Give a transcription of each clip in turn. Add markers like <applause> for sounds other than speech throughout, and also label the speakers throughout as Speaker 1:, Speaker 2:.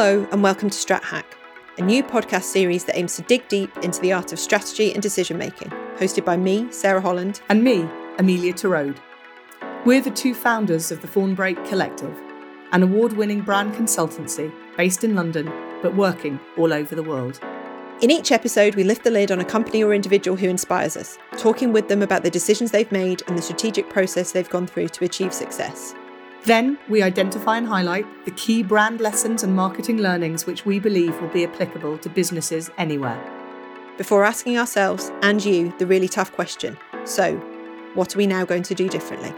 Speaker 1: Hello, and welcome to Strat Hack, a new podcast series that aims to dig deep into the art of strategy and decision making, hosted by me, Sarah Holland,
Speaker 2: and me, Amelia Torode. We're the two founders of the Fawnbrake Collective, an award winning brand consultancy based in London but working all over the world.
Speaker 1: In each episode, we lift the lid on a company or individual who inspires us, talking with them about the decisions they've made and the strategic process they've gone through to achieve success.
Speaker 2: Then we identify and highlight the key brand lessons and marketing learnings which we believe will be applicable to businesses anywhere.
Speaker 1: Before asking ourselves and you the really tough question so, what are we now going to do differently?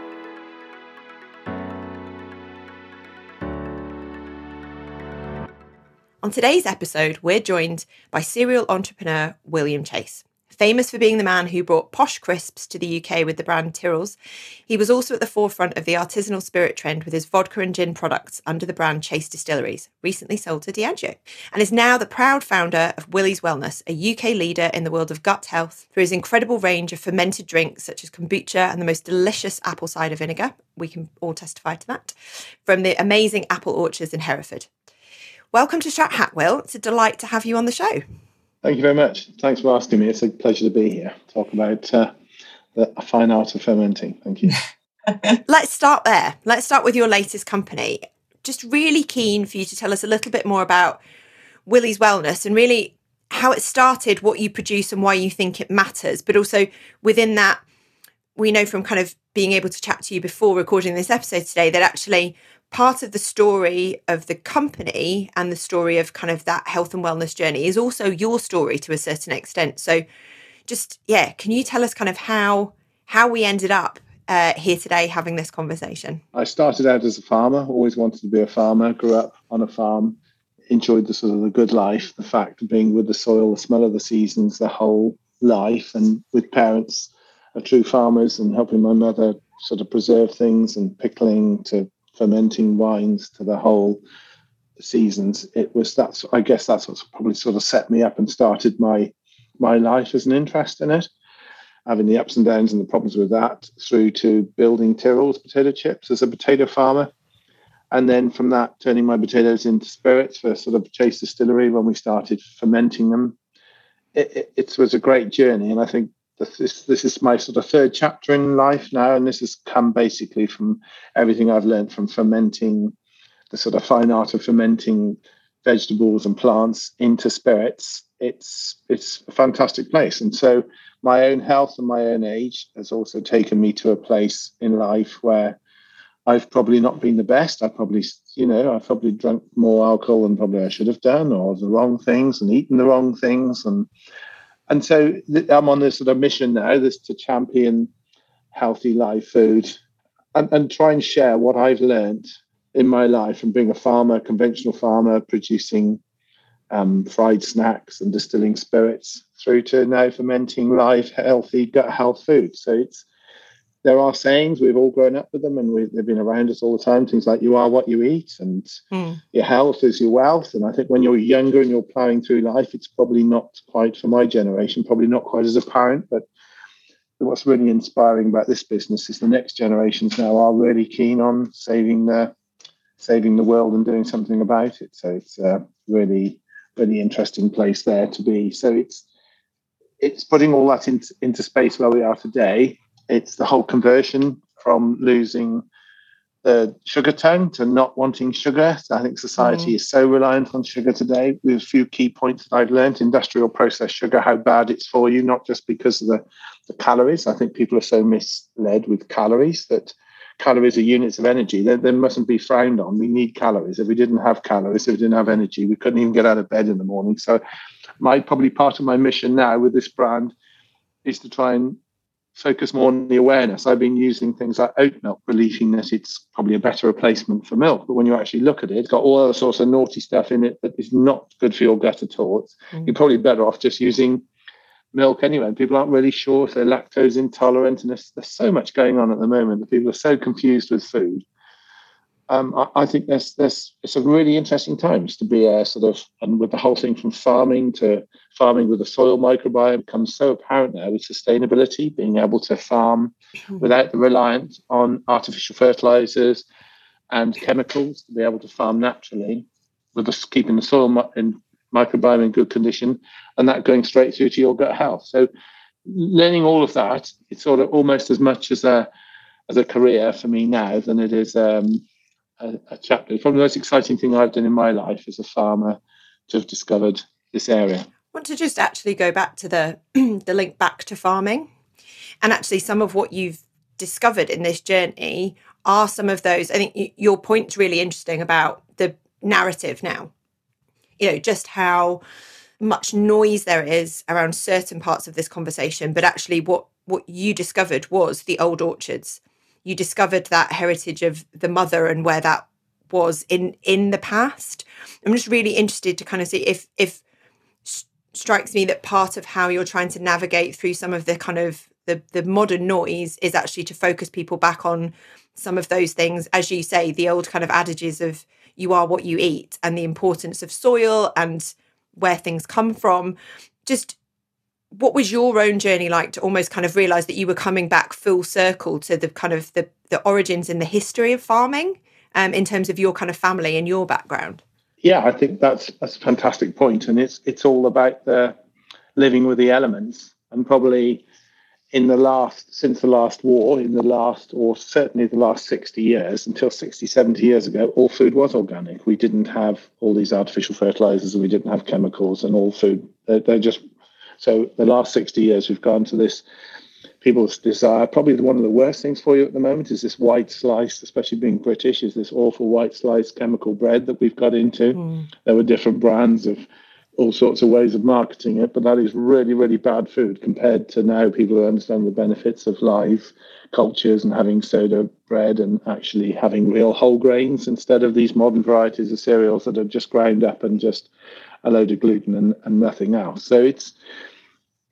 Speaker 1: On today's episode, we're joined by serial entrepreneur William Chase. Famous for being the man who brought posh crisps to the UK with the brand Tyrrell's, he was also at the forefront of the artisanal spirit trend with his vodka and gin products under the brand Chase Distilleries, recently sold to Diageo, and is now the proud founder of Willie's Wellness, a UK leader in the world of gut health through his incredible range of fermented drinks such as kombucha and the most delicious apple cider vinegar. We can all testify to that from the amazing apple orchards in Hereford. Welcome to Strat Hack, Will. It's a delight to have you on the show.
Speaker 3: Thank you very much. Thanks for asking me. It's a pleasure to be here. Talk about uh, the fine art of fermenting. Thank you. <laughs>
Speaker 1: Let's start there. Let's start with your latest company. Just really keen for you to tell us a little bit more about Willie's Wellness and really how it started, what you produce, and why you think it matters. But also within that, we know from kind of being able to chat to you before recording this episode today that actually part of the story of the company and the story of kind of that health and wellness journey is also your story to a certain extent. So just yeah, can you tell us kind of how how we ended up uh, here today having this conversation?
Speaker 3: I started out as a farmer, always wanted to be a farmer, grew up on a farm, enjoyed the sort of the good life, the fact of being with the soil, the smell of the seasons, the whole life, and with parents are true farmers and helping my mother sort of preserve things and pickling to fermenting wines to the whole seasons. It was that's I guess that's what's probably sort of set me up and started my my life as an interest in it. Having the ups and downs and the problems with that through to building Tyrrell's potato chips as a potato farmer. And then from that, turning my potatoes into spirits for sort of Chase Distillery when we started fermenting them. It, it, it was a great journey. And I think this this is my sort of third chapter in life now, and this has come basically from everything I've learned from fermenting, the sort of fine art of fermenting vegetables and plants into spirits. It's it's a fantastic place, and so my own health and my own age has also taken me to a place in life where I've probably not been the best. I probably, you know, I've probably drunk more alcohol than probably I should have done, or the wrong things, and eaten the wrong things, and and so I'm on this sort of mission now, this to champion healthy live food and, and try and share what I've learned in my life from being a farmer, conventional farmer, producing um, fried snacks and distilling spirits through to now fermenting live, healthy gut health food. So it's there are sayings we've all grown up with them and they've been around us all the time things like you are what you eat and mm. your health is your wealth. And i think when you're younger and you're plowing through life it's probably not quite for my generation probably not quite as apparent but what's really inspiring about this business is the next generations now are really keen on saving the saving the world and doing something about it. So it's a really really interesting place there to be. So it's it's putting all that into, into space where we are today it's the whole conversion from losing the sugar tone to not wanting sugar. So I think society mm. is so reliant on sugar today. With a few key points that I've learned industrial processed sugar, how bad it's for you, not just because of the, the calories. I think people are so misled with calories that calories are units of energy. They, they mustn't be frowned on. We need calories. If we didn't have calories, if we didn't have energy, we couldn't even get out of bed in the morning. So, my probably part of my mission now with this brand is to try and focus more on the awareness. I've been using things like oat milk, believing that it's probably a better replacement for milk. But when you actually look at it, it's got all other sorts of naughty stuff in it that is not good for your gut at all. Mm. You're probably better off just using milk anyway. And people aren't really sure if they're lactose intolerant. And there's, there's so much going on at the moment that people are so confused with food um, I, I, think there's, there's, it's a really interesting times to be a sort of, and with the whole thing from farming to farming with the soil microbiome becomes so apparent now with sustainability, being able to farm mm-hmm. without the reliance on artificial fertilizers and chemicals to be able to farm naturally. with us keeping the soil and microbiome in good condition, and that going straight through to your gut health. So learning all of that, it's sort of almost as much as a as a career for me now than it is um, a, a chapter. Probably the most exciting thing I've done in my life as a farmer to have discovered this area. I
Speaker 1: want to just actually go back to the <clears throat> the link back to farming, and actually some of what you've discovered in this journey are some of those. I think your point's really interesting about the narrative now. You know, just how much noise there is around certain parts of this conversation, but actually what what you discovered was the old orchards. You discovered that heritage of the mother and where that was in in the past. I'm just really interested to kind of see if if strikes me that part of how you're trying to navigate through some of the kind of the the modern noise is actually to focus people back on some of those things as you say the old kind of adages of you are what you eat and the importance of soil and where things come from just what was your own journey like to almost kind of realize that you were coming back full circle to the kind of the, the origins and the history of farming um, in terms of your kind of family and your background?
Speaker 3: Yeah i think that's that's a fantastic point and it's it's all about the living with the elements. And probably in the last since the last war in the last or certainly the last 60 years until 60 70 years ago all food was organic. We didn't have all these artificial fertilizers and we didn't have chemicals and all food they're, they're just so the last 60 years we've gone to this people's desire probably one of the worst things for you at the moment is this white slice especially being british is this awful white slice chemical bread that we've got into mm. there were different brands of all sorts of ways of marketing it, but that is really, really bad food compared to now people who understand the benefits of live cultures and having soda bread and actually having real whole grains instead of these modern varieties of cereals that are just ground up and just a load of gluten and, and nothing else. So it's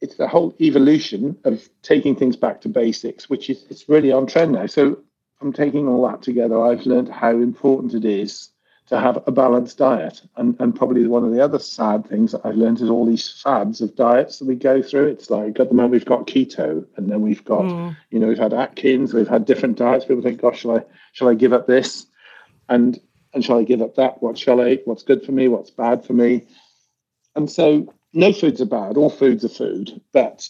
Speaker 3: it's the whole evolution of taking things back to basics, which is it's really on trend now. So I'm taking all that together, I've learned how important it is to have a balanced diet. And, and probably one of the other sad things that I've learned is all these fads of diets that we go through. It's like at the moment we've got keto, and then we've got, mm. you know, we've had Atkins, we've had different diets. People think, gosh, shall I shall I give up this? And and shall I give up that? What shall I eat? What's good for me? What's bad for me? And so no foods are bad, all foods are food. But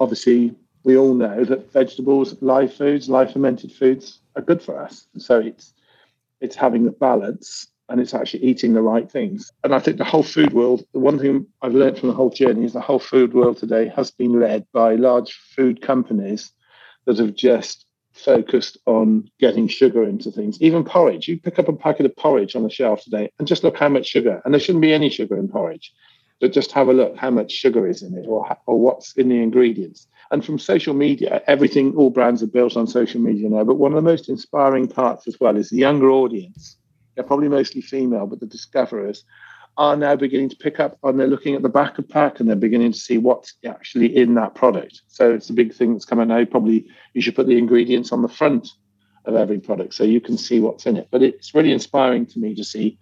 Speaker 3: obviously we all know that vegetables, live foods, live fermented foods are good for us. So it's it's having a balance and it's actually eating the right things. And I think the whole food world, the one thing I've learned from the whole journey is the whole food world today has been led by large food companies that have just focused on getting sugar into things. Even porridge, you pick up a packet of porridge on the shelf today and just look how much sugar, and there shouldn't be any sugar in porridge, but just have a look how much sugar is in it or, or what's in the ingredients. And from social media, everything, all brands are built on social media now. But one of the most inspiring parts as well is the younger audience. They're probably mostly female, but the discoverers are now beginning to pick up on they're looking at the back of pack and they're beginning to see what's actually in that product. So it's a big thing that's coming now. Probably you should put the ingredients on the front of every product so you can see what's in it. But it's really inspiring to me to see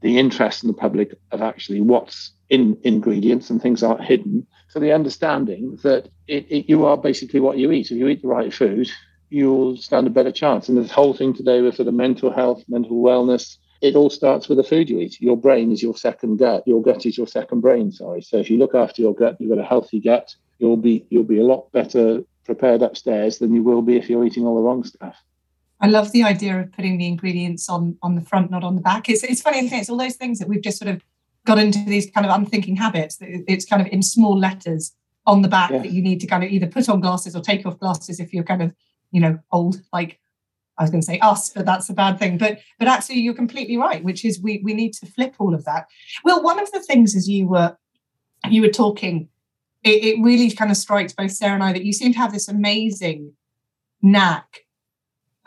Speaker 3: the interest in the public of actually what's in ingredients and things aren't hidden. So the understanding that it, it, you are basically what you eat. If you eat the right food, you'll stand a better chance. And this whole thing today with sort of mental health, mental wellness, it all starts with the food you eat. Your brain is your second gut. Your gut is your second brain. Sorry. So if you look after your gut, you've got a healthy gut. You'll be you'll be a lot better prepared upstairs than you will be if you're eating all the wrong stuff.
Speaker 4: I love the idea of putting the ingredients on on the front, not on the back. It's it's funny, it's all those things that we've just sort of got into these kind of unthinking habits. It's kind of in small letters on the back yeah. that you need to kind of either put on glasses or take off glasses if you're kind of, you know, old, like I was going to say us, but that's a bad thing. But but actually, you're completely right, which is we we need to flip all of that. Well, one of the things as you were you were talking, it, it really kind of strikes both Sarah and I that you seem to have this amazing knack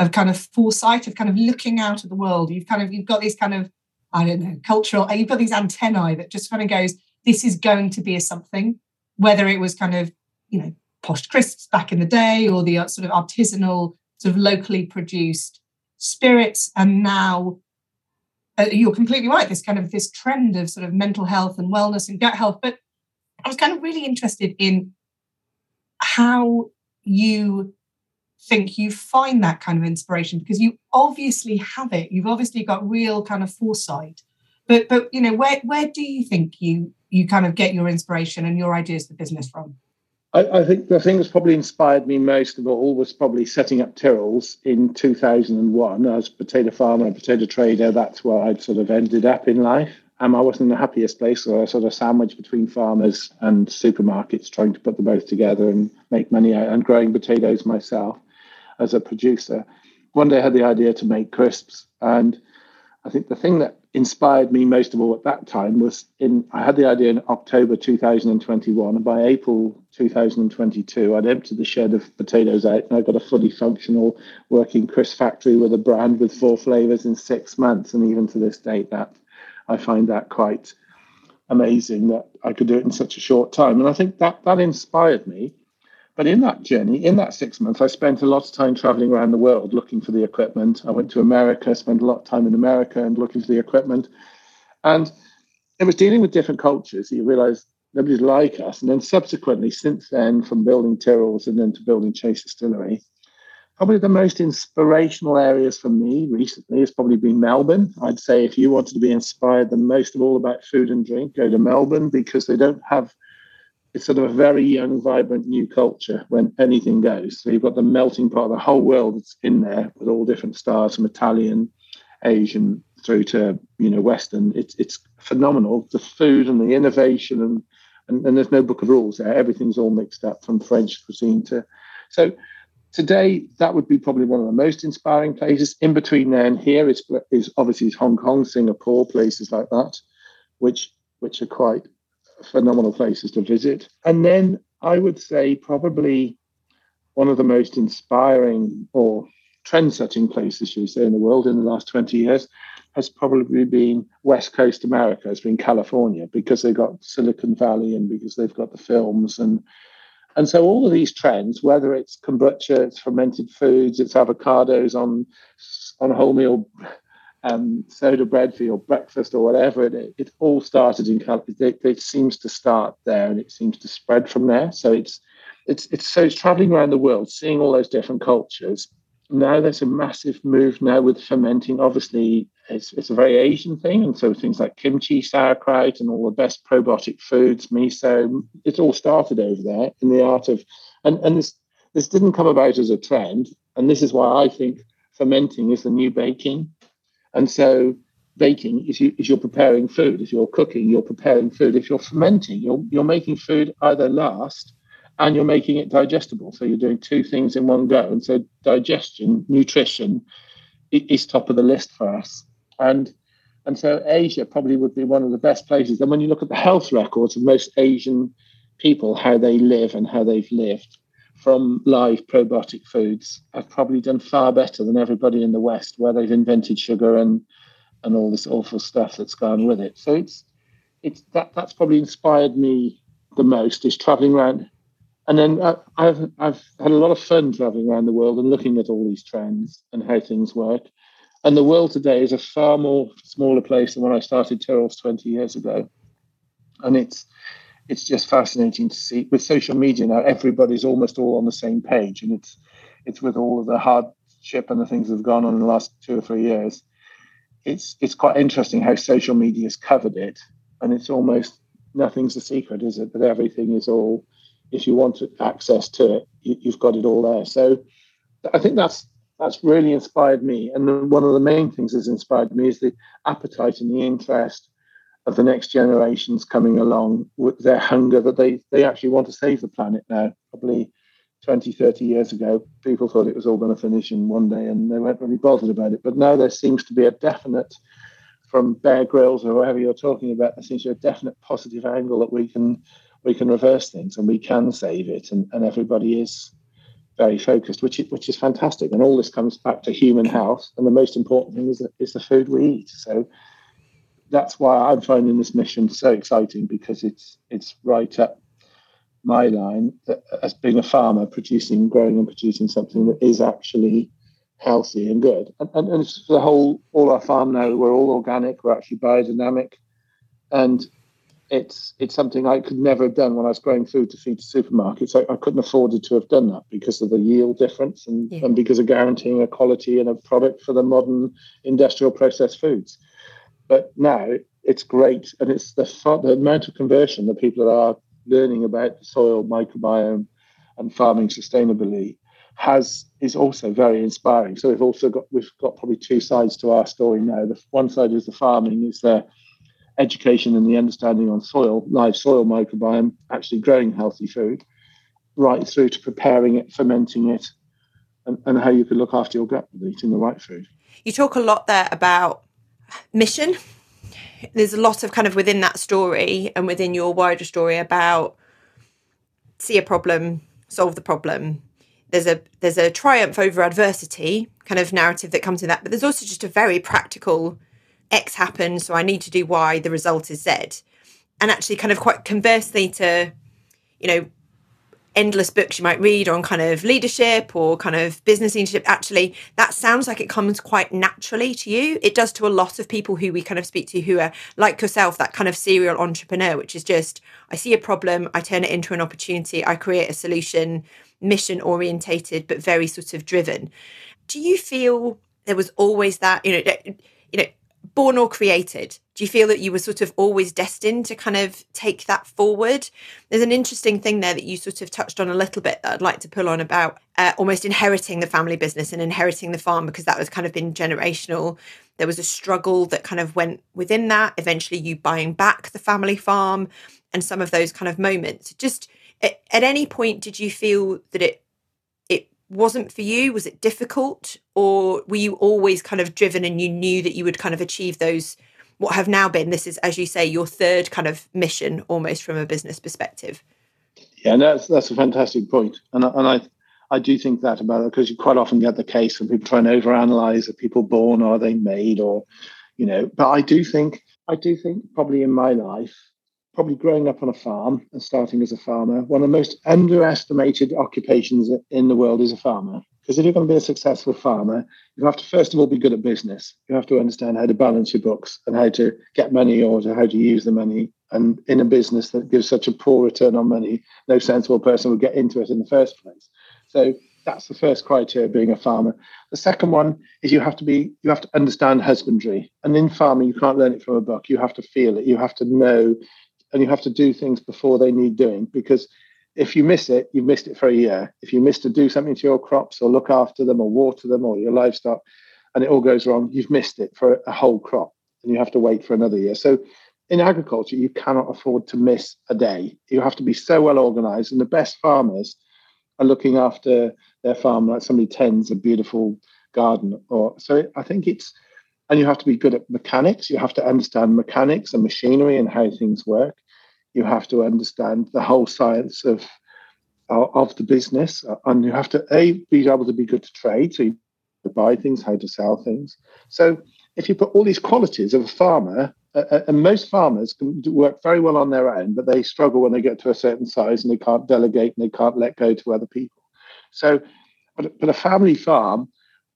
Speaker 4: of kind of foresight, of kind of looking out at the world. You've kind of you've got these kind of I don't know, cultural, you've got these antennae that just kind of goes, this is going to be a something, whether it was kind of, you know, posh crisps back in the day or the uh, sort of artisanal, sort of locally produced spirits. And now uh, you're completely right, this kind of this trend of sort of mental health and wellness and gut health. But I was kind of really interested in how you think you find that kind of inspiration because you obviously have it. You've obviously got real kind of foresight. but but you know, where where do you think you you kind of get your inspiration and your ideas for business from?
Speaker 3: I, I, think the thing that's probably inspired me most of all was probably setting up Tyrrell's in 2001 as potato farmer and potato trader. That's where I'd sort of ended up in life. Um, I wasn't in the happiest place, so I sort of sandwiched between farmers and supermarkets, trying to put them both together and make money out and growing potatoes myself as a producer. One day I had the idea to make crisps, and I think the thing that inspired me most of all at that time was in I had the idea in October 2021, and by April 2022, I'd emptied the shed of potatoes out, and I got a fully functional working crisp factory with a brand with four flavors in six months. And even to this date, that I find that quite amazing that I could do it in such a short time. And I think that that inspired me. But in that journey, in that six months, I spent a lot of time traveling around the world looking for the equipment. I went to America, spent a lot of time in America and looking for the equipment. And it was dealing with different cultures. You realize nobody's like us. And then subsequently, since then, from building Tyrrell's and then to building Chase Distillery, probably the most inspirational areas for me recently has probably been Melbourne. I'd say if you wanted to be inspired the most of all about food and drink, go to Melbourne because they don't have it's sort of a very young, vibrant new culture when anything goes. So you've got the melting pot of the whole world that's in there with all different styles from Italian, Asian through to you know Western. It's it's phenomenal. The food and the innovation and and, and there's no book of rules there. Everything's all mixed up from French cuisine to so today that would be probably one of the most inspiring places. In between there and here is is obviously Hong Kong, Singapore, places like that, which which are quite phenomenal places to visit. And then I would say probably one of the most inspiring or trend-setting places, we say, in the world in the last 20 years has probably been West Coast America, has been California, because they've got Silicon Valley and because they've got the films and and so all of these trends, whether it's kombucha, it's fermented foods, it's avocados on on wholemeal um, soda bread for your breakfast or whatever. It, it all started in It, it seems to start there and it seems to spread from there. So it's it's it's so it's traveling around the world, seeing all those different cultures. Now there's a massive move now with fermenting. Obviously, it's it's a very Asian thing, and so things like kimchi, sauerkraut, and all the best probiotic foods, miso. It all started over there in the art of, and and this this didn't come about as a trend, and this is why I think fermenting is the new baking and so baking is, you, is you're preparing food. If you're cooking, you're preparing food. If you're fermenting, you're, you're making food either last and you're making it digestible. So you're doing two things in one go. And so digestion, nutrition is top of the list for us. And and so Asia probably would be one of the best places. And when you look at the health records of most Asian people, how they live and how they've lived, from live probiotic foods have probably done far better than everybody in the West, where they've invented sugar and and all this awful stuff that's gone with it. So it's it's that that's probably inspired me the most is traveling around, and then I've I've had a lot of fun traveling around the world and looking at all these trends and how things work. And the world today is a far more smaller place than when I started Tyrrell's 20 years ago. And it's it's just fascinating to see. With social media now everybody's almost all on the same page and it's it's with all of the hardship and the things that have gone on in the last two or three years it's it's quite interesting how social media has covered it and it's almost nothing's a secret is it? But everything is all if you want access to it you, you've got it all there. So i think that's that's really inspired me and one of the main things that's inspired me is the appetite and the interest of the next generations coming along with their hunger that they they actually want to save the planet now. Probably 20 30 years ago people thought it was all going to finish in one day and they weren't really bothered about it. But now there seems to be a definite from Bear Grylls or whoever you're talking about there seems to be a definite positive angle that we can we can reverse things and we can save it and, and everybody is very focused which is, which is fantastic. And all this comes back to human health. And the most important thing is, is the food we eat. So that's why I'm finding this mission so exciting because it's it's right up my line as being a farmer, producing, growing, and producing something that is actually healthy and good. And, and, and the whole all our farm now, we're all organic, we're actually biodynamic, and it's it's something I could never have done when I was growing food to feed to supermarkets. I, I couldn't afford to have done that because of the yield difference and, yeah. and because of guaranteeing a quality and a product for the modern industrial processed foods. But now it's great, and it's the the amount of conversion that people are learning about the soil microbiome and farming sustainably has is also very inspiring. So we've also got we've got probably two sides to our story now. The one side is the farming, is the education and the understanding on soil, live soil microbiome, actually growing healthy food, right through to preparing it, fermenting it, and, and how you can look after your gut with eating the right food.
Speaker 1: You talk a lot there about mission. There's a lot of kind of within that story and within your wider story about see a problem, solve the problem. There's a there's a triumph over adversity kind of narrative that comes with that, but there's also just a very practical X happens, so I need to do Y, the result is Z. And actually kind of quite conversely to, you know, endless books you might read on kind of leadership or kind of business leadership actually that sounds like it comes quite naturally to you. It does to a lot of people who we kind of speak to who are like yourself that kind of serial entrepreneur which is just i see a problem i turn it into an opportunity i create a solution mission orientated but very sort of driven. Do you feel there was always that you know born or created? Do you feel that you were sort of always destined to kind of take that forward? There's an interesting thing there that you sort of touched on a little bit that I'd like to pull on about uh, almost inheriting the family business and inheriting the farm because that was kind of been generational. There was a struggle that kind of went within that. Eventually, you buying back the family farm and some of those kind of moments. Just at, at any point, did you feel that it wasn't for you? Was it difficult? Or were you always kind of driven and you knew that you would kind of achieve those, what have now been, this is, as you say, your third kind of mission almost from a business perspective?
Speaker 3: Yeah, that's that's a fantastic point. And, and I, I do think that about it because you quite often get the case when people try and overanalyze are people born, or are they made, or, you know, but I do think, I do think probably in my life, probably growing up on a farm and starting as a farmer, one of the most underestimated occupations in the world is a farmer. Because if you're going to be a successful farmer, you have to first of all be good at business. You have to understand how to balance your books and how to get money or how to use the money. And in a business that gives such a poor return on money, no sensible person would get into it in the first place. So that's the first criteria being a farmer. The second one is you have to be you have to understand husbandry. And in farming, you can't learn it from a book. You have to feel it. You have to know and you have to do things before they need doing because if you miss it, you've missed it for a year. If you miss to do something to your crops or look after them or water them or your livestock, and it all goes wrong, you've missed it for a whole crop and you have to wait for another year. So in agriculture, you cannot afford to miss a day. You have to be so well organized, and the best farmers are looking after their farm like somebody tends a beautiful garden. Or so I think it's and you have to be good at mechanics. You have to understand mechanics and machinery and how things work. You have to understand the whole science of uh, of the business, uh, and you have to a be able to be good to trade, so you buy things, how to sell things. So if you put all these qualities of a farmer, uh, uh and most farmers can work very well on their own, but they struggle when they get to a certain size and they can't delegate and they can't let go to other people. So, but, but a family farm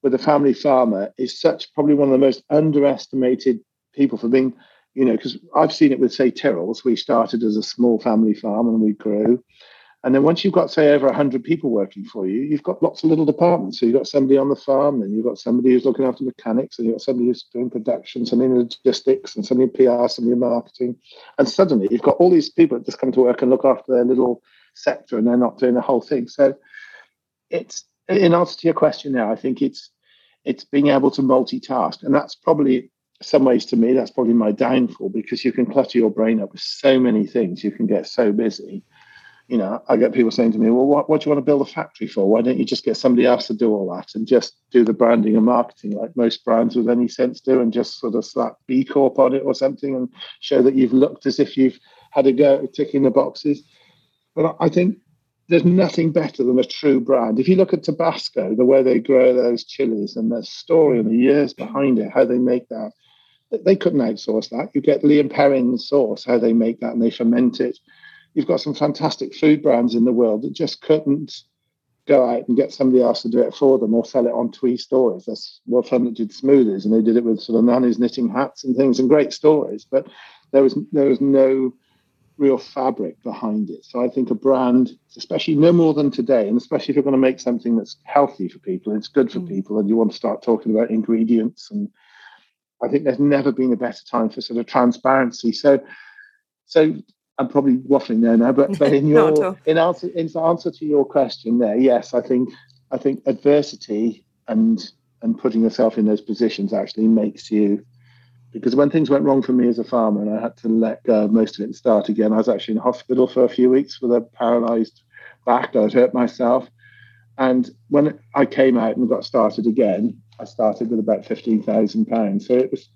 Speaker 3: with a family farmer is such probably one of the most underestimated people for being, you know, because I've seen it with, say, Tyrrell's. We started as a small family farm and we grew. And then once you've got, say, over 100 people working for you, you've got lots of little departments. So you've got somebody on the farm, and you've got somebody who's looking after mechanics, and you've got somebody who's doing production, somebody in logistics, and somebody in PR, somebody in marketing. And suddenly you've got all these people that just come to work and look after their little sector, and they're not doing the whole thing. So it's, in answer to your question now, I think it's it's being able to multitask. And that's probably, some ways to me, that's probably my downfall because you can clutter your brain up with so many things. You can get so busy. You know, I get people saying to me, well, what, what do you want to build a factory for? Why don't you just get somebody else to do all that and just do the branding and marketing like most brands with any sense do and just sort of slap B Corp on it or something and show that you've looked as if you've had a go ticking the boxes. But I think there's nothing better than a true brand. If you look at Tabasco, the way they grow those chilies and the story and the years behind it, how they make that, they couldn't outsource that. You get Lea & Perrins sauce, how they make that and they ferment it. You've got some fantastic food brands in the world that just couldn't go out and get somebody else to do it for them or sell it on Twee Stories. That's what fun that did smoothies, and they did it with sort of nannies knitting hats and things and great stories. But there was there was no real fabric behind it. So I think a brand, especially no more than today, and especially if you're going to make something that's healthy for people, it's good for mm. people, and you want to start talking about ingredients and I think there's never been a better time for sort of transparency. So, so I'm probably waffling there now, but, but in <laughs> your in answer in answer to your question there, yes, I think I think adversity and and putting yourself in those positions actually makes you because when things went wrong for me as a farmer and I had to let go most of it and start again, I was actually in hospital for a few weeks with a paralyzed back. I'd hurt myself. And when I came out and got started again, I started with about fifteen thousand pounds. So it was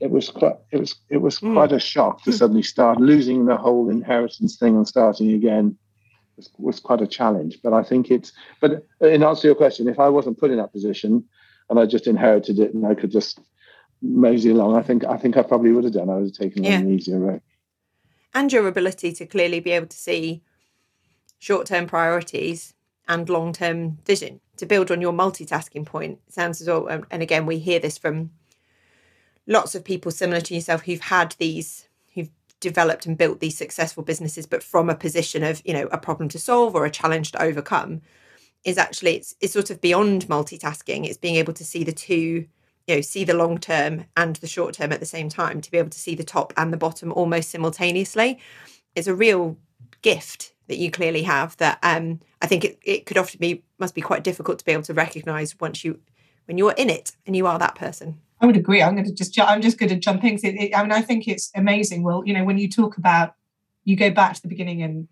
Speaker 3: it was quite it was it was mm. quite a shock to mm. suddenly start losing the whole inheritance thing and starting again was, was quite a challenge. But I think it's but in answer to your question, if I wasn't put in that position and I just inherited it and I could just mosey along, I think I think I probably would have done. I would have taken yeah. an easier route.
Speaker 1: And your ability to clearly be able to see short term priorities and long term vision to build on your multitasking point. sounds as well, um, and again, we hear this from lots of people similar to yourself who've had these, who've developed and built these successful businesses, but from a position of, you know, a problem to solve or a challenge to overcome. Is actually it's, it's sort of beyond multitasking. It's being able to see the two you know see the long term and the short term at the same time to be able to see the top and the bottom almost simultaneously is a real gift that you clearly have that um, I think it, it could often be must be quite difficult to be able to recognize once you when you're in it and you are that person.
Speaker 4: I would agree. I'm going to just I'm just going to jump in. It, it, I mean, I think it's amazing. Well, you know, when you talk about you go back to the beginning and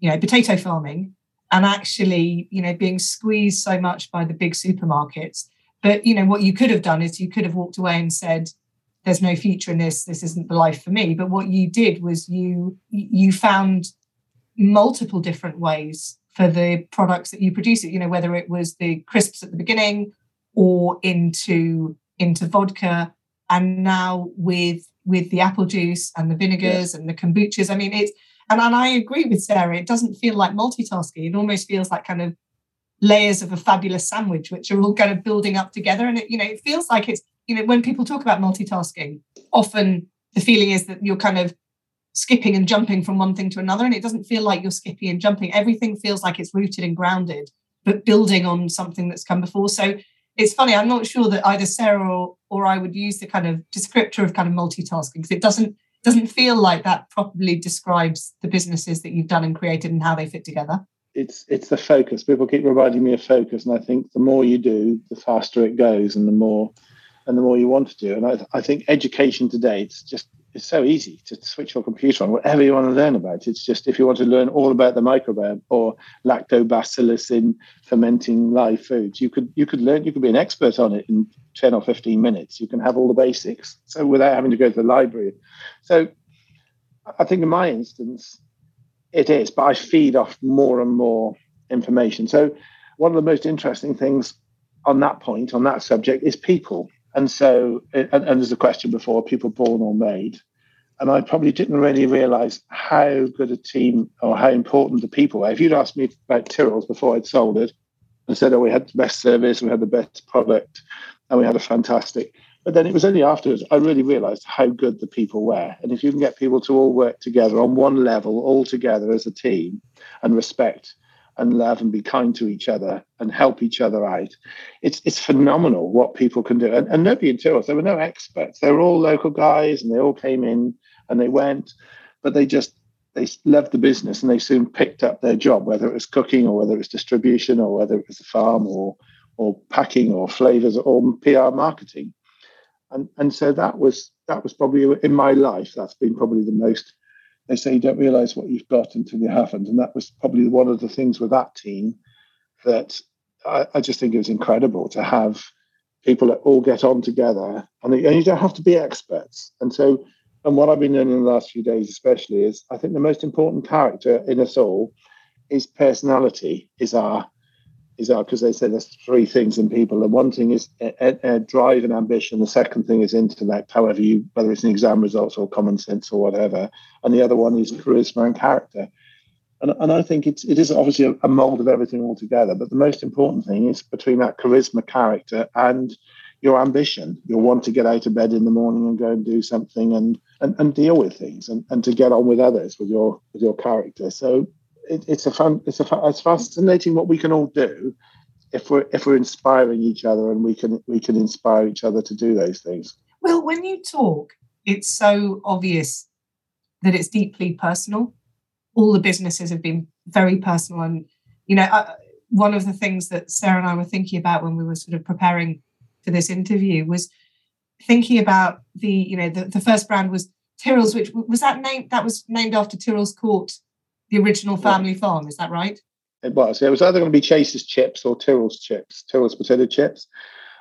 Speaker 4: you know potato farming and actually you know being squeezed so much by the big supermarkets but you know what you could have done is you could have walked away and said there's no future in this this isn't the life for me but what you did was you you found multiple different ways for the products that you produce it you know whether it was the crisps at the beginning or into into vodka. And now with with the apple juice and the vinegars yes. and the kombuchas i mean it's and, and i agree with sarah it doesn't feel like multitasking. It almost feels like kind of layers of a fabulous sandwich which are all kind of building up together. And it you know it feels like it's you know when people talk about multitasking often the feeling is that you're kind of skipping and jumping from one thing to another. And it doesn't feel like you're skipping and jumping. Everything feels like it's rooted and grounded, but building on something that's come before. So it's funny, I'm not sure that either Sarah or, or I would use the kind of descriptor of kind of multitasking because it doesn't doesn't feel like that properly describes the businesses that you've done and created and how they fit together.
Speaker 3: It's it's the focus. People keep reminding me of focus, and I think the more you do, the faster it goes, and the more and the more you want to do. And I, I think education today, it's just it's so easy to switch your computer on whatever you want to learn about. It's just if you want to learn all about the microbiome or lactobacillus in fermenting live foods, you could you could learn. You could be an expert on it in ten or fifteen minutes. You can have all the basics. So without having to go to the library. So I think in my instance, it is. But I feed off more and more information. So one of the most interesting things on that point on that subject is people and so, and, and there's a question before people born or made. And I probably didn't really realize how good a team or how important the people were. If you'd asked me about Tyrrell's before I'd sold it and said, oh, we had the best service, we had the best product, and we had a fantastic. But then it was only afterwards I really realized how good the people were. And if you can get people to all work together on one level, all together as a team, and respect and love and be kind to each other and help each other out. It's it's phenomenal what people can do. And, and nobody in us, there were no experts. They were all local guys and they all came in and they went, but they just they loved the business and they soon picked up their job, whether it was cooking or whether it was distribution or whether it was the farm or or packing or flavors or PR marketing. And and so that was that was probably in my life, that's been probably the most they say you don't realize what you've got until you haven't. And that was probably one of the things with that team that I, I just think it was incredible to have people that all get on together and, and you don't have to be experts. And so, and what I've been learning in the last few days, especially, is I think the most important character in us all is personality, is our is our because they say there's three things in people. And one thing is drive and ambition. The second thing is intellect, however you whether it's an exam results or common sense or whatever. And the other one is charisma and character. And, and I think it's it is obviously a, a mold of everything altogether. But the most important thing is between that charisma, character, and your ambition. You'll want to get out of bed in the morning and go and do something and and, and deal with things and, and to get on with others with your with your character. So it, it's a fun, it's a it's fascinating what we can all do if we're if we're inspiring each other and we can we can inspire each other to do those things.
Speaker 4: Well, when you talk, it's so obvious that it's deeply personal. All the businesses have been very personal. And, you know, I, one of the things that Sarah and I were thinking about when we were sort of preparing for this interview was thinking about the, you know, the, the first brand was Tyrrell's, which was that named, that was named after Tyrrell's Court, the original family yeah. farm. Is that right?
Speaker 3: It was. It was either going to be Chase's chips or Tyrrell's chips, Tyrrell's potato chips.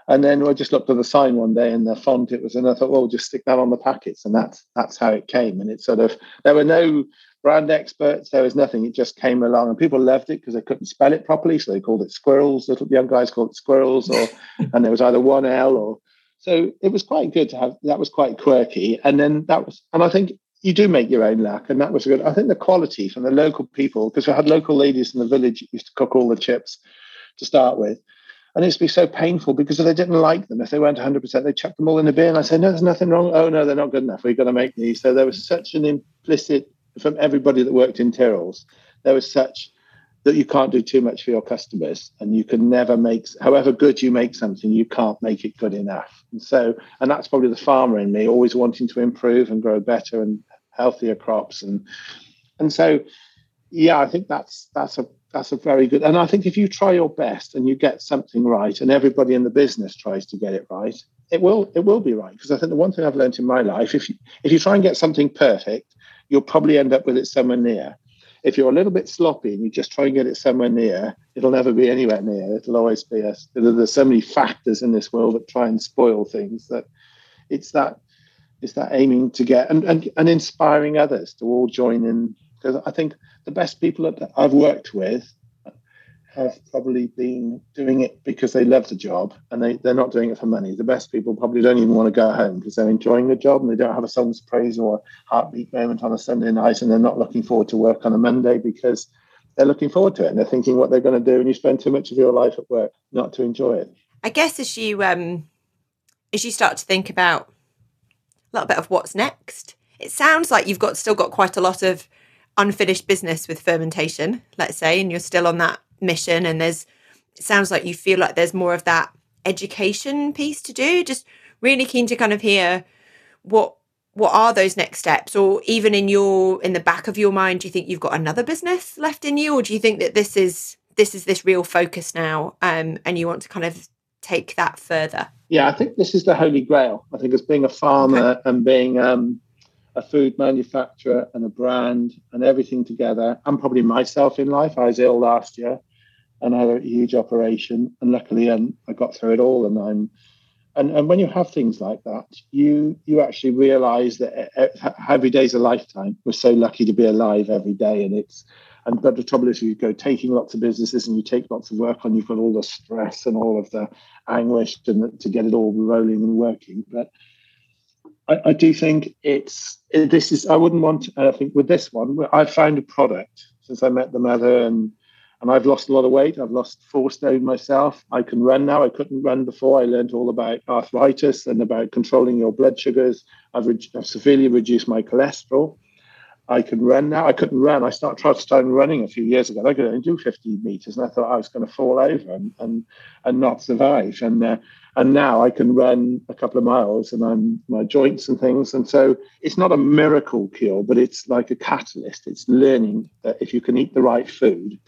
Speaker 3: And then I just looked at the sign one day and the font it was, and I thought, well, just stick that on the packets, and that's that's how it came. And it sort of there were no brand experts, there was nothing. It just came along, and people loved it because they couldn't spell it properly, so they called it squirrels. Little young guys called it squirrels, or <laughs> and there was either one L or so it was quite good to have. That was quite quirky, and then that was, and I think you do make your own luck, and that was good. I think the quality from the local people, because we had local ladies in the village used to cook all the chips to start with. And it used to be so painful because if they didn't like them, if they weren't 100%, they chucked them all in the bin. I said, no, there's nothing wrong. Oh, no, they're not good enough. We've got to make these. So there was such an implicit, from everybody that worked in Tyrrell's, there was such that you can't do too much for your customers and you can never make however good you make something you can't make it good enough and so and that's probably the farmer in me always wanting to improve and grow better and healthier crops and and so yeah i think that's that's a that's a very good and i think if you try your best and you get something right and everybody in the business tries to get it right it will it will be right. Because i think the one thing i've learned in my life if you if you try and get something perfect you'll probably end up with it somewhere near. If you're a little bit sloppy and you just try and get it somewhere near it'll never be anywhere near. It'll always be a there's so many factors in this world that try and spoil things that it's that it's that aiming to get and, and, and inspiring others to all join in because I think the best people that I've worked with have probably been doing it because they love the job and they, they're not doing it for money. The best people probably don't even want to go home because they're enjoying the job and they don't have a song's praise or a heartbeat moment on a Sunday night and they're not looking forward to work on a Monday because they're looking forward to it and they're thinking what they're going to do and you spend too much of your life at work not to enjoy it.
Speaker 1: I guess as you um as you start to think about a little bit of what's next. It sounds like you've got still got quite a lot of unfinished business with fermentation, let's say, and you're still on that mission. And there's it sounds like you feel like there's more of that education piece to do. Just really keen to kind of hear what what are those next steps or even in your in the back of your mind do you think you've got another business left in you or do you think that this is this is this real focus now um, and you want to kind of take that further
Speaker 3: yeah, I think this is the holy grail. I think as being a farmer okay. and being um, a food manufacturer and a brand and everything together, and probably myself in life. I was ill last year and I had a huge operation, and luckily um, I got through it all. And I'm and, and when you have things like that, you you actually realise that every day's a lifetime. We're so lucky to be alive every day, and it's and but the trouble is, you go taking lots of businesses and you take lots of work on. You've got all the stress and all of the anguish to, to get it all rolling and working. But I, I do think it's this is. I wouldn't want. I think with this one, I've found a product since I met the mother and and I've lost a lot of weight. I've lost four stone myself. I can run now. I couldn't run before. I learned all about arthritis and about controlling your blood sugars. I've, re- I've severely reduced my cholesterol. I can run now. I couldn't run. I started tried starting running a few years ago. I could only do 50 meters, and I thought I was going to fall over and and, and not survive. And uh, and now I can run a couple of miles, and I'm my joints and things. And so it's not a miracle cure, but it's like a catalyst. It's learning that if you can eat the right food,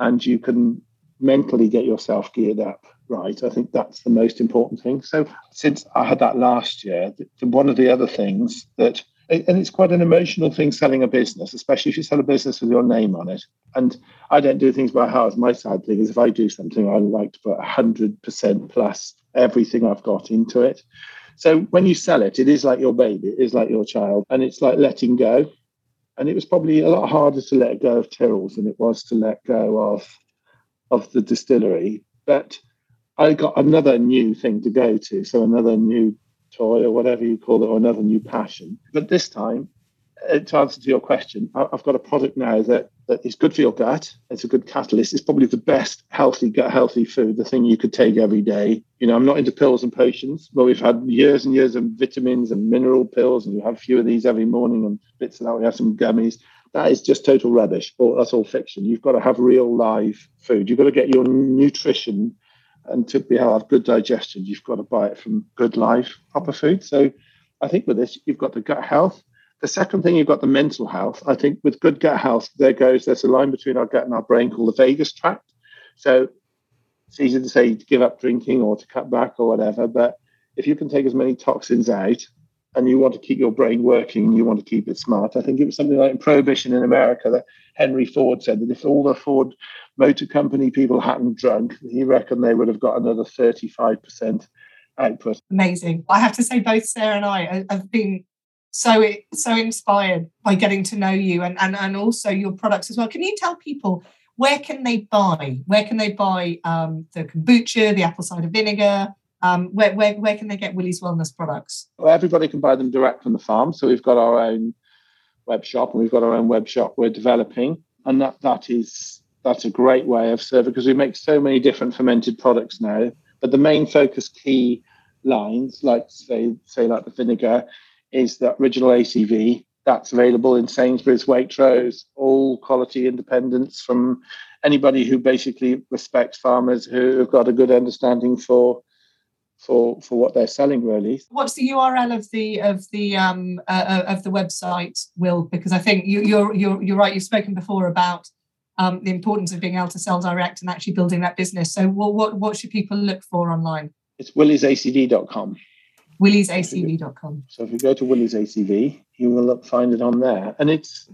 Speaker 3: and you can mentally get yourself geared up right. I think that's the most important thing. So since I had that last year, one of the other things that and it's quite an emotional thing selling a business, especially if you sell a business with your name on it. And I don't do things by heart. My sad thing is if I do something, I like to put 100% plus everything I've got into it. So when you sell it, it is like your baby, it is like your child, and it's like letting go. And it was probably a lot harder to let go of Tyrrell's than it was to let go of, of the distillery. But I got another new thing to go to. So another new toy or whatever you call it, or another new passion. But this time, uh, to answer to your question, I've got a product now that, that is good for your gut. It's a good catalyst. It's probably the best healthy gut healthy food, the thing you could take every day. You know, I'm not into pills and potions, but we've had years and years of vitamins and mineral pills, and you have a few of these every morning and bits of that. We have some gummies. That is just total rubbish. Or that's all fiction. You've got to have real live food. You've got to get your nutrition and to be able to have good digestion, you've got to buy it from good life, proper food. So I think with this, you've got the gut health. The second thing, you've got the mental health. I think with good gut health, there goes, there's a line between our gut and our brain called the vagus tract. So it's easy to say to give up drinking or to cut back or whatever, but if you can take as many toxins out and you want to keep your brain working and you want to keep it smart, I think it was something like in Prohibition in America that Henry Ford said that if all the Ford Motor Company people hadn't drunk, he reckoned they would have got another 35% output.
Speaker 4: Amazing. I have to say, both Sarah and I have been so so inspired by getting to know you and, and, and also your products as well. Can you tell people where can they buy? Where can they buy um, the kombucha, the apple cider vinegar? Um, where, where, where can they get Willie's Wellness products?
Speaker 3: Well, everybody can buy them direct from the farm. So we've got our own web shop and we've got our own web shop we're developing. And that, that is that's a great way of serving because we make so many different fermented products now. But the main focus key lines, like say say like the vinegar, is the original ACV, that's available in Sainsbury's, Waitrose, all quality independents from anybody who basically respects farmers who have got a good understanding for for for what they're selling really.
Speaker 4: What's the url of the of the um uh, uh, of the website will? Because i think you, you're you're you're right. You've spoken before about um, the importance of being able to sell direct and actually building that business. So what what, what should people look for online?
Speaker 3: It's williesacv.com
Speaker 4: williesacv.com.
Speaker 3: So if you go to Willie's ACV, you will find it on there, and it's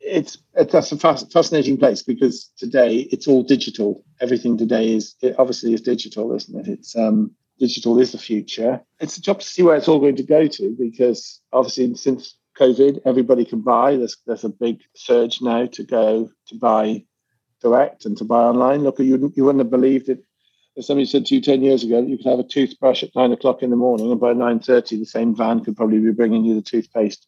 Speaker 3: it's, it's that's a fascinating place because today it's all digital. Everything today is it obviously is digital, isn't it? It's um, digital is the future. It's a job to see where it's all going to go to because obviously since COVID, everybody can buy. There's there's a big surge now to go to buy direct and to buy online. Look, you you wouldn't have believed it if somebody said to you 10 years ago that you could have a toothbrush at nine o'clock in the morning and by 9.30 the same van could probably be bringing you the toothpaste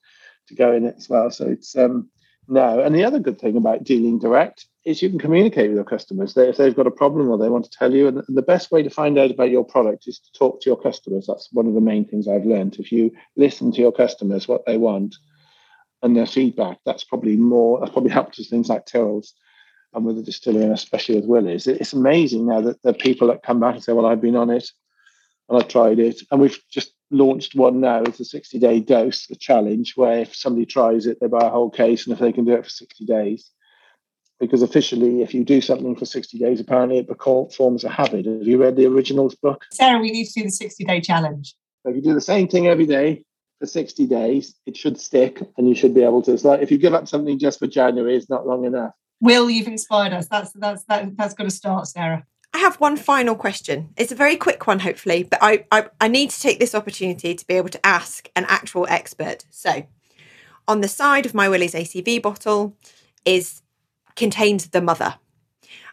Speaker 3: to go in it as well so it's um no and the other good thing about dealing direct is you can communicate with your customers they, if they've got a problem or they want to tell you and the best way to find out about your product is to talk to your customers that's one of the main things i've learned if you listen to your customers what they want and their feedback that's probably more that's probably helped us things like Tyrrell's and with the distillery and especially with Willie's. It's amazing now that the people that come back and say, Well, I've been on it and I've tried it. And we've just launched one now. It's a 60 day dose, a challenge where if somebody tries it, they buy a whole case. And if they can do it for 60 days, because officially, if you do something for 60 days, apparently it becomes, forms a habit. Have you read the originals book?
Speaker 4: Sarah, we need to do the 60 day challenge.
Speaker 3: So if you do the same thing every day for 60 days, it should stick and you should be able to. It's like if you give up something just for January, it's not long enough.
Speaker 4: Will, you've inspired us. That's that's that, that's got to start, Sarah.
Speaker 1: I have one final question. It's a very quick one, hopefully, but I, I, I need to take this opportunity to be able to ask an actual expert. So, on the side of my Willie's ACV bottle is contains the mother,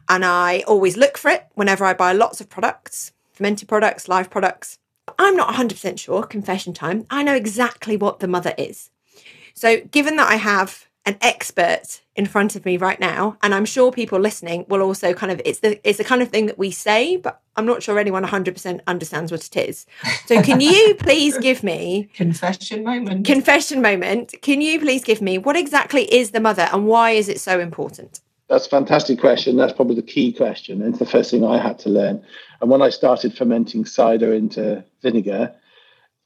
Speaker 1: and I always look for it whenever I buy lots of products, fermented products, live products. I'm not 100% sure. Confession time. I know exactly what the mother is. So, given that I have an expert in front of me right now and i'm sure people listening will also kind of it's the it's the kind of thing that we say but i'm not sure anyone 100% understands what it is. So can you <laughs> please give me
Speaker 4: confession moment.
Speaker 1: Confession moment. Can you please give me what exactly is the mother and why is it so important?
Speaker 3: That's a fantastic question. That's probably the key question. It's the first thing i had to learn. And when i started fermenting cider into vinegar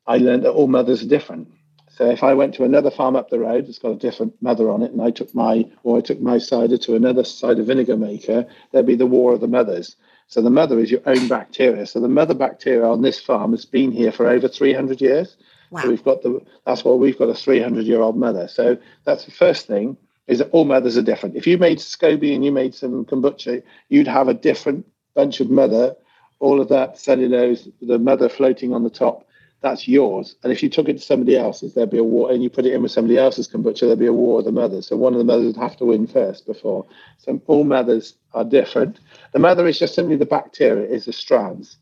Speaker 3: i learned that all mothers are different so if I went to another farm up the road that's got a different mother on it, and I took my or I took my cider to another cider vinegar maker, there'd be the war of the mothers. So the mother is your own bacteria. So the mother bacteria on this farm has been here for over 300 years. Wow. So we've got the that's why we've got a 300 year old mother. So that's the first thing is that all mothers are different. If you made SCOBY and you made some kombucha, you'd have a different bunch of mother, all of that cellulose, the mother floating on the top that's yours. And if you took it to somebody else's, there'd be a war, and you put it in with somebody else's kombucha, there'd be a war of the mothers. So one of the mothers would have to win first before. So all mothers are different. The mother is just simply the bacteria, is the strands.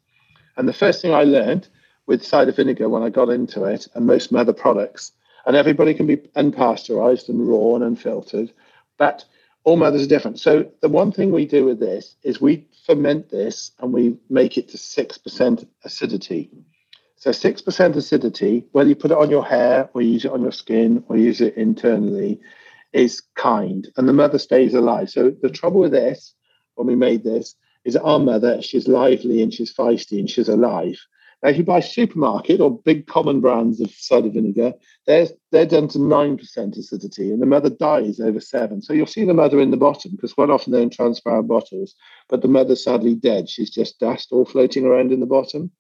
Speaker 3: And the first thing I learned with cider vinegar when I got into it, and most mother products, and everybody can be unpasteurized and raw and unfiltered, but all mothers are different. So the one thing we do with this is we ferment this and we make it to 6% acidity. So 6% acidity, whether you put it on your hair or use it on your skin or use it internally, is kind. And the mother stays alive. So the trouble with this, when we made this, is our mother, she's lively and she's feisty and she's alive. Now, if you buy supermarket or big common brands of cider vinegar, they're, they're down to 9% acidity and the mother dies over seven. So you'll see the mother in the bottom because quite often they're in transparent bottles, but the mother's sadly dead. She's just dust all floating around in the bottom.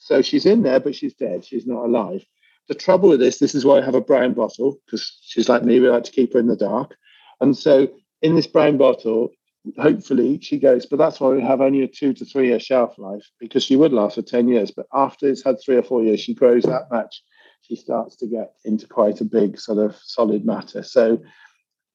Speaker 3: So she's in there, but she's dead. She's not alive. The trouble with this, this is why I have a brown bottle because she's like me. We like to keep her in the dark. And so in this brown bottle, hopefully she goes, but that's why we have only a two to three year shelf life because she would last for 10 years. But after it's had three or four years, she grows that much. She starts to get into quite a big sort of solid matter. So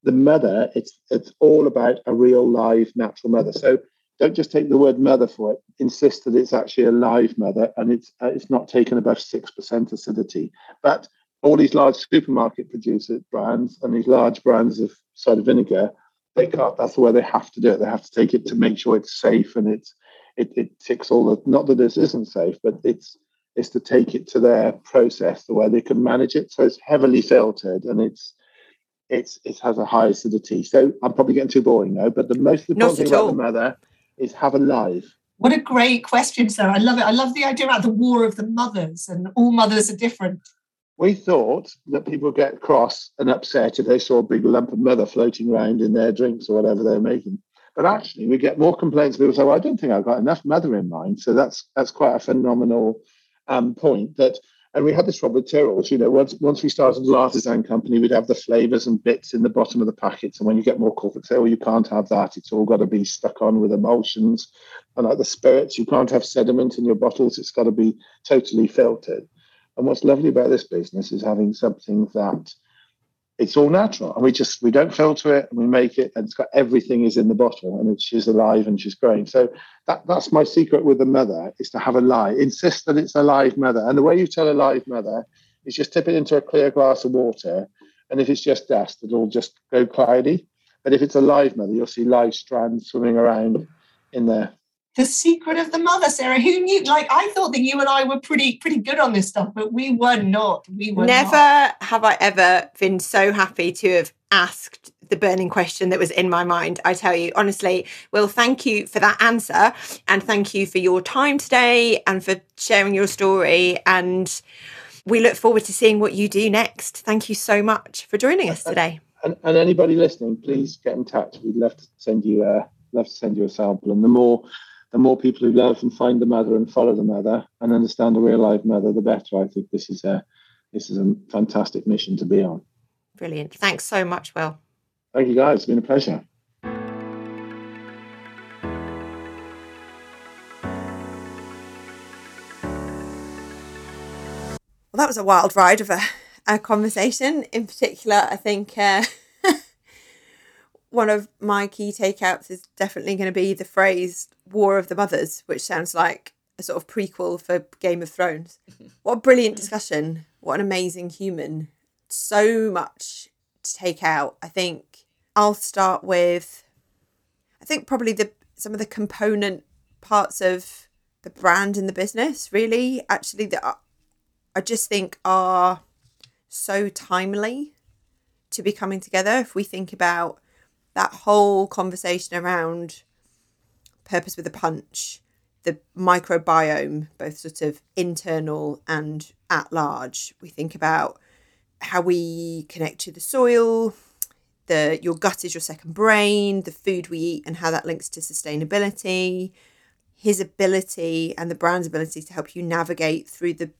Speaker 3: the mother, it's it's all about a real live natural mother. So don't just take the word mother for it. Insist that it's actually a live mother and it's uh, it's not taken above six percent acidity. But all these large supermarket producer brands and these large brands of cider vinegar they can't. That's the way they have to do it. They have to take it to make sure it's safe and it's it, it ticks all the. Not that this isn't safe, but it's it's to take it to their process the way they can manage it. So it's heavily filtered and it's it's it has a high acidity. So I'm probably getting too boring now, but the most important thing about the mother is have a live.
Speaker 4: What a great question, sir. I love it. I love the idea about the war of the mothers and all mothers are different
Speaker 3: we thought that people get cross and upset if they saw a big lump of mother floating around in their drinks or whatever they're making. But actually, we get more complaints. People say, "Well, I don't think I've got enough mother in mine." So that's that's quite a phenomenal um, point. That, and we had this problem with Tyrrell's. You know, once once we started the artisan company, we'd have the flavors and bits in the bottom of the packets. And when you get more corporate, say, "Well, you can't have that. It's all got to be stuck on with emulsions." And like the spirits, you can't have sediment in your bottles. It's got to be totally filtered. And what's lovely about this business is having something that it's all natural and we just we don't filter it and we make it and it's got everything is in the bottle and she's alive and she's growing. So that that's my secret with the mother is to have a lie insist that it's a live mother. And the way you tell a live mother is just tip it into a clear glass of water and if it's just dust it'll just go cloudy. But if it's a live mother you'll see live strands swimming around in there
Speaker 4: the secret of the mother, Sarah. Who knew? Like, I thought that you and I were pretty pretty good on this stuff, but we were not. We were
Speaker 1: never
Speaker 4: not.
Speaker 1: have I ever been so happy to have asked the burning question that was in my mind. I tell you honestly, Will, thank you for that answer, and thank you for your time today and for sharing your story. And we look forward to seeing what you do next. Thank you so much for joining us today.
Speaker 3: And, and anybody listening, please get in touch. We'd love to send you a love to send you a sample. And the more the more people who love and find the mother and follow the mother and understand the real life mother, the better. I think this is a this is a fantastic mission to be on.
Speaker 1: Brilliant. Thanks so much, Will.
Speaker 3: Thank you, guys. It's been a pleasure.
Speaker 1: Well, that was a wild ride of a, a conversation. In particular, I think uh, <laughs> one of my key takeouts is definitely going to be the phrase War of the Mothers, which sounds like a sort of prequel for Game of Thrones. <laughs> What a brilliant discussion. What an amazing human. So much to take out. I think I'll start with I think probably the some of the component parts of the brand and the business really actually that I just think are so timely to be coming together if we think about that whole conversation around purpose with a punch, the microbiome, both sort of internal and at large. We think about how we connect to the soil, the your gut is your second brain, the food we eat and how that links to sustainability, his ability and the brand's ability to help you navigate through the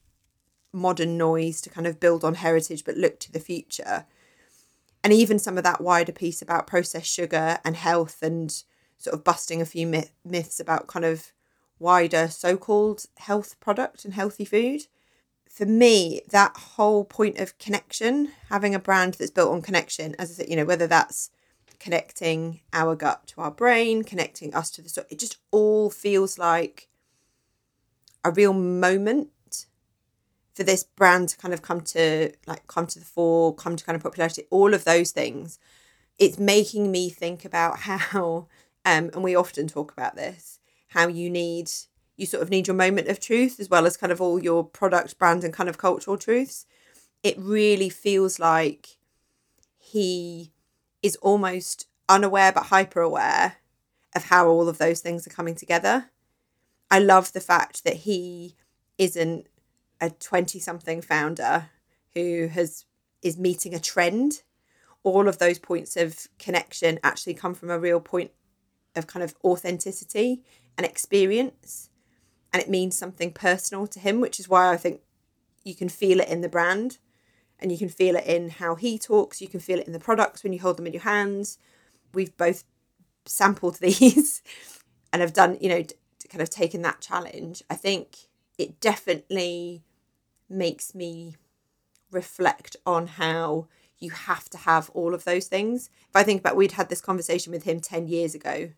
Speaker 1: modern noise to kind of build on heritage but look to the future and even some of that wider piece about processed sugar and health and sort of busting a few myth- myths about kind of wider so-called health product and healthy food. For me that whole point of connection having a brand that's built on connection as i said you know whether that's connecting our gut to our brain connecting us to the it just all feels like a real moment for this brand to kind of come to like come to the fore, come to kind of popularity, all of those things, it's making me think about <laughs> how, um, and we often talk about this, how you need you sort of need your moment of truth as well as kind of all your product, brand, and kind of cultural truths. It really feels like he is almost unaware but hyper aware of how all of those things are coming together. I love the fact that he isn't a 20 something founder who has is meeting a trend. All of those points of connection actually come from a real point of kind of authenticity and experience. And it means something personal to him, which is why I think you can feel it in the brand and you can feel it in how he talks. You can feel it in the products when you hold them in your hands. We've both sampled <laughs> these and have done, you know, kind of taken that challenge. I think it definitely makes me reflect on how you have to have all of those things. If I think about we'd had this conversation with him 10 years ago,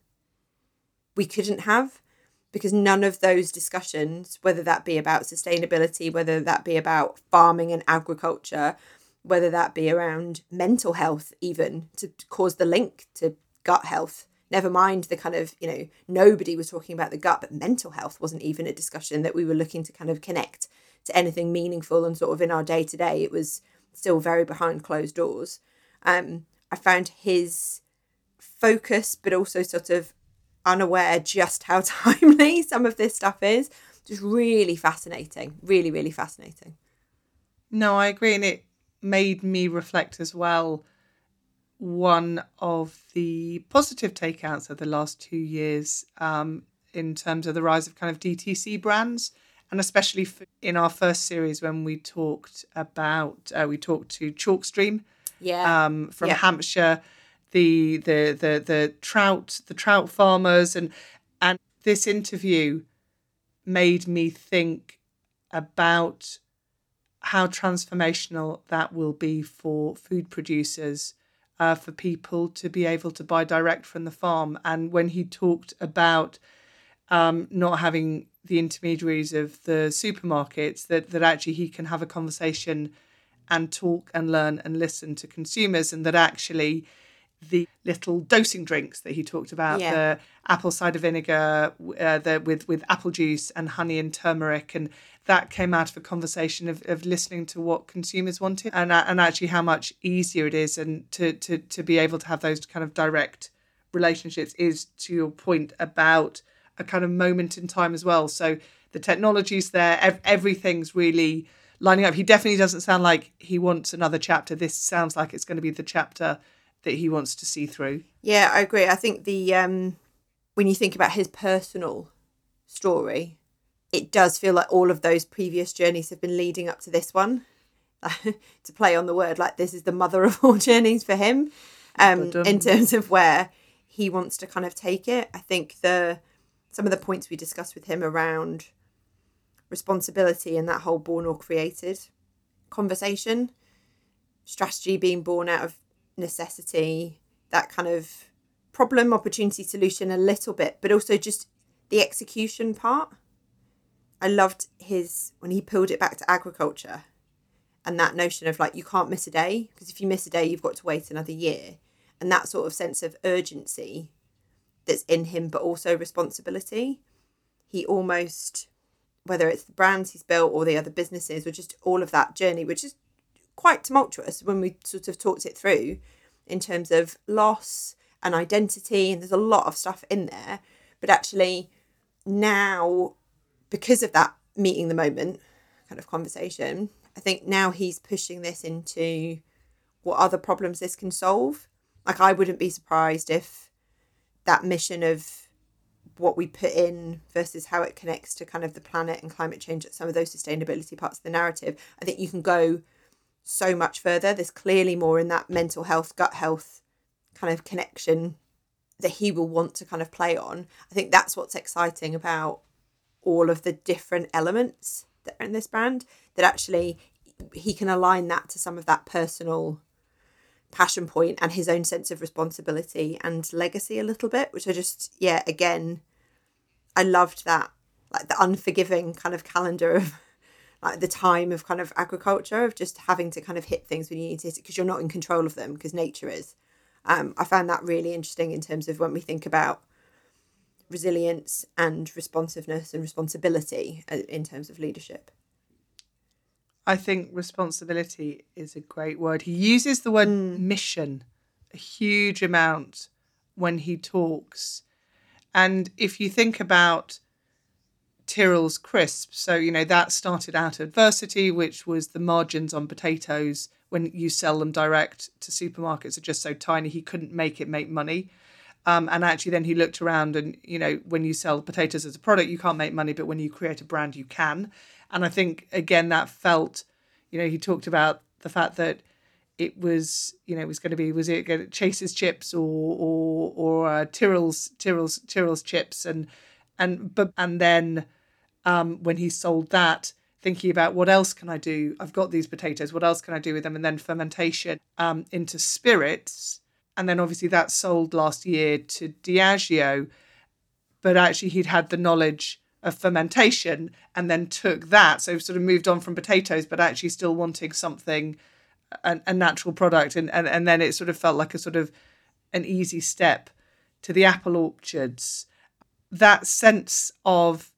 Speaker 1: we couldn't have because none of those discussions, whether that be about sustainability, whether that be about farming and agriculture, whether that be around mental health, even to cause the link to gut health, never mind the kind of, you know, nobody was talking about the gut, but mental health wasn't even a discussion that we were looking to kind of connect to anything meaningful and sort of in our day to day. It was still very behind closed doors. Um, I found his focus, but also sort of unaware just how <laughs> timely some of this stuff is. Just really fascinating. Really, really fascinating.
Speaker 2: No, I agree. And it made me reflect as well. One of the positive takeouts of the last two years um, in terms of the rise of kind of DTC brands and especially in our first series when we talked about uh, we talked to Chalkstream,
Speaker 1: yeah,
Speaker 2: um, from yeah. Hampshire, the, the the the trout the trout farmers and and this interview made me think about how transformational that will be for food producers. Uh, for people to be able to buy direct from the farm. And when he talked about um, not having the intermediaries of the supermarkets that that actually he can have a conversation and talk and learn and listen to consumers and that actually the little dosing drinks that he talked about yeah. the apple cider vinegar uh, the, with with apple juice and honey and turmeric and that came out of a conversation of, of listening to what consumers wanted and uh, and actually how much easier it is and to to to be able to have those kind of direct relationships is to your point about a kind of moment in time as well. So the technology's there, ev- everything's really lining up. He definitely doesn't sound like he wants another chapter. This sounds like it's going to be the chapter that he wants to see through.
Speaker 1: Yeah, I agree. I think the um when you think about his personal story, it does feel like all of those previous journeys have been leading up to this one. <laughs> to play on the word, like this is the mother of all <laughs> journeys for him. Um, in terms of where he wants to kind of take it. I think the some of the points we discussed with him around responsibility and that whole born or created conversation, strategy being born out of necessity, that kind of problem, opportunity, solution a little bit, but also just the execution part. I loved his when he pulled it back to agriculture and that notion of like you can't miss a day because if you miss a day you've got to wait another year and that sort of sense of urgency that's in him, but also responsibility. He almost, whether it's the brands he's built or the other businesses or just all of that journey, which is quite tumultuous when we sort of talked it through in terms of loss and identity. And there's a lot of stuff in there. But actually, now, because of that meeting the moment kind of conversation, I think now he's pushing this into what other problems this can solve. Like, I wouldn't be surprised if that mission of what we put in versus how it connects to kind of the planet and climate change some of those sustainability parts of the narrative i think you can go so much further. There's clearly more in that mental health gut health kind of connection that he will want to kind of play on. I think that's what's exciting about all of the different elements that are in this brand that actually he can align that to some of that personal passion point and his own sense of responsibility and legacy a little bit, which I just, yeah, again, I loved that, like the unforgiving kind of calendar of <laughs> like the time of kind of agriculture, of just having to kind of hit things when you need to hit it because you're not in control of them because nature is. Um, I found that really interesting in terms of when we think about resilience and responsiveness and responsibility uh, in terms of leadership.
Speaker 2: I think responsibility is a great word. He uses the word mm. mission a huge amount when he talks. And if you think about Tyrrell's crisps, so you know that started out adversity, which was the margins on potatoes when you sell them direct to supermarkets are just so tiny he couldn't make it make money. Um, and actually, then he looked around and you know when you sell potatoes as a product, you can't make money, but when you create a brand, you can. And I think again that felt, you know, he talked about the fact that it was you know it was going to be was it Chase's chips or or or uh, Tyrrell's Tyrrell's Tyrrell's chips. And and but and then um, when he sold that thinking about what else can I do? I've got these potatoes. What else can I do with them? And then fermentation um, into spirits and then obviously that sold last year to Diageo. But actually he'd had the knowledge of fermentation and then took that. So sort of moved on from potatoes but actually still wanting something a, a natural product. And, and and then it sort of felt like a sort of an easy step to the apple orchards. That sense of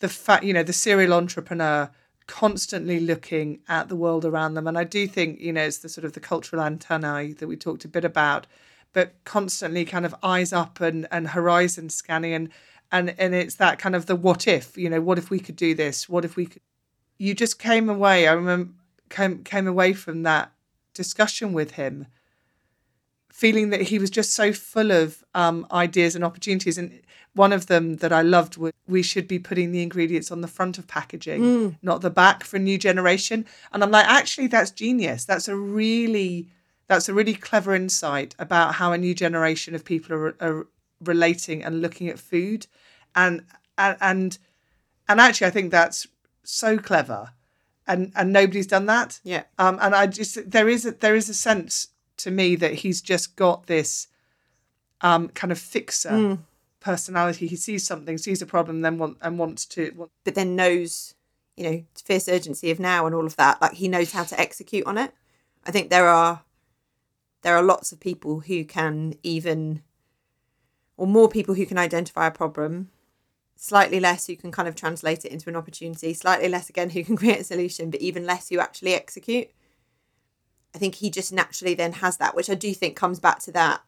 Speaker 2: the fact you know the serial entrepreneur constantly looking at the world around them. And i do think you know it's the sort of the cultural antennae that we talked a bit about but constantly kind of eyes up and and horizon scanning. And and and it's that kind of the what if you know what if we could do this? What if we could? You just came away i remember came came away from that discussion with him feeling that he was just so full of um, ideas and opportunities. And one of them that i loved was we should be putting the ingredients on the front of packaging
Speaker 1: Mm.
Speaker 2: not the back for a new generation. And i'm like actually that's genius. That's a really that's a really clever insight about how a new generation of people are, are relating and looking at food. And and and and actually i think that's so clever. And and nobody's done that.
Speaker 1: Yeah.
Speaker 2: um and i just there is a there is a sense to me that he's just got this um kind of fixer
Speaker 1: Mm.
Speaker 2: personality he sees something sees a problem then want and wants to want,
Speaker 1: But then knows, you know, fierce urgency of now and all of that. Like he knows how to execute on it. I think there are there are lots of people who can even or more people who can identify a problem slightly less who can kind of translate it into an opportunity slightly less again who can <laughs> create a solution but even less who actually execute i think he just naturally then has that which i do think comes back to that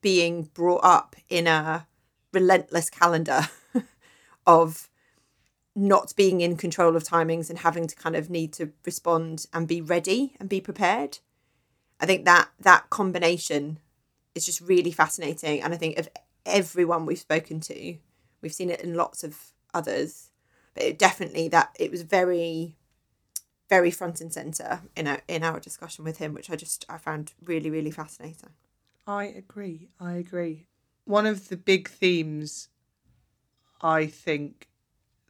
Speaker 1: being brought up in a relentless calendar <laughs> of not being in control of timings and having to kind of need to respond and be ready and be prepared. I think that that combination is just really fascinating and i think of everyone we've spoken to we've seen it in lots of others but it definitely that it was very very front and center in our in our discussion with him which i just i found really really fascinating
Speaker 2: I agree. I agree. One of the big themes I think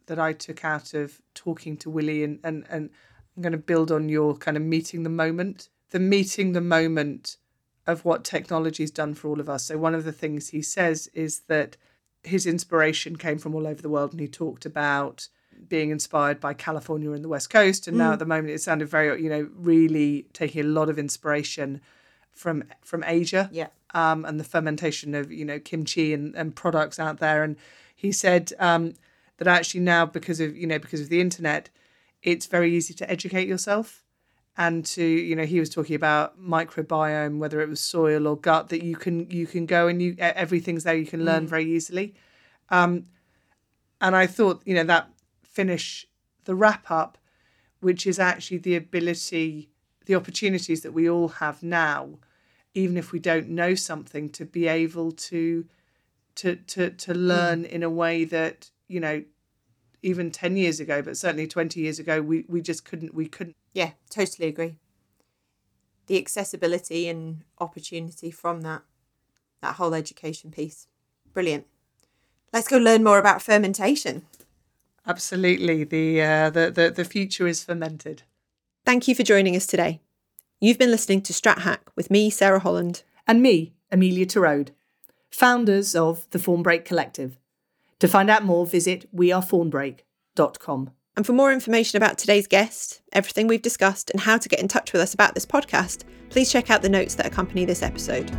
Speaker 2: that I took out of talking to Willie and, and, and I'm going to build on your kind of meeting the moment, the meeting the moment of what technology's done for all of us. So one of the things he says is that his inspiration came from all over the world and he talked about being inspired by California and the West Coast and now at the moment it sounded very you know really taking a lot of inspiration from from Asia
Speaker 1: yeah.
Speaker 2: um, and the fermentation of you know kimchi and, and products out there. And he said um, that actually now because of you know because of the internet, it's very easy to educate yourself and to you know he was talking about microbiome whether it was soil or gut that you can you can go and you everything's there you can learn very easily. Um and i thought you know that finish the wrap up which is actually the ability the opportunities that we all have now even if we don't know something to be able to to to to hmm. learn in a way that you know even 10 years ago but certainly 20 years ago we we just couldn't we couldn't.
Speaker 1: Yeah totally agree. The accessibility and opportunity from that that whole education piece. Brilliant. Let's go learn more about fermentation
Speaker 2: absolutely. The uh the the, the future is fermented.
Speaker 1: Thank you for joining us today. You've been listening to strat hack with me sarah holland.
Speaker 2: And me amelia Torode, founders of the Fawnbrake Collective. To find out more visit wearefawnbrake.com
Speaker 1: And for more information about today's guest, everything we've discussed, and how to get in touch with us about this podcast, please check out the notes that accompany this episode.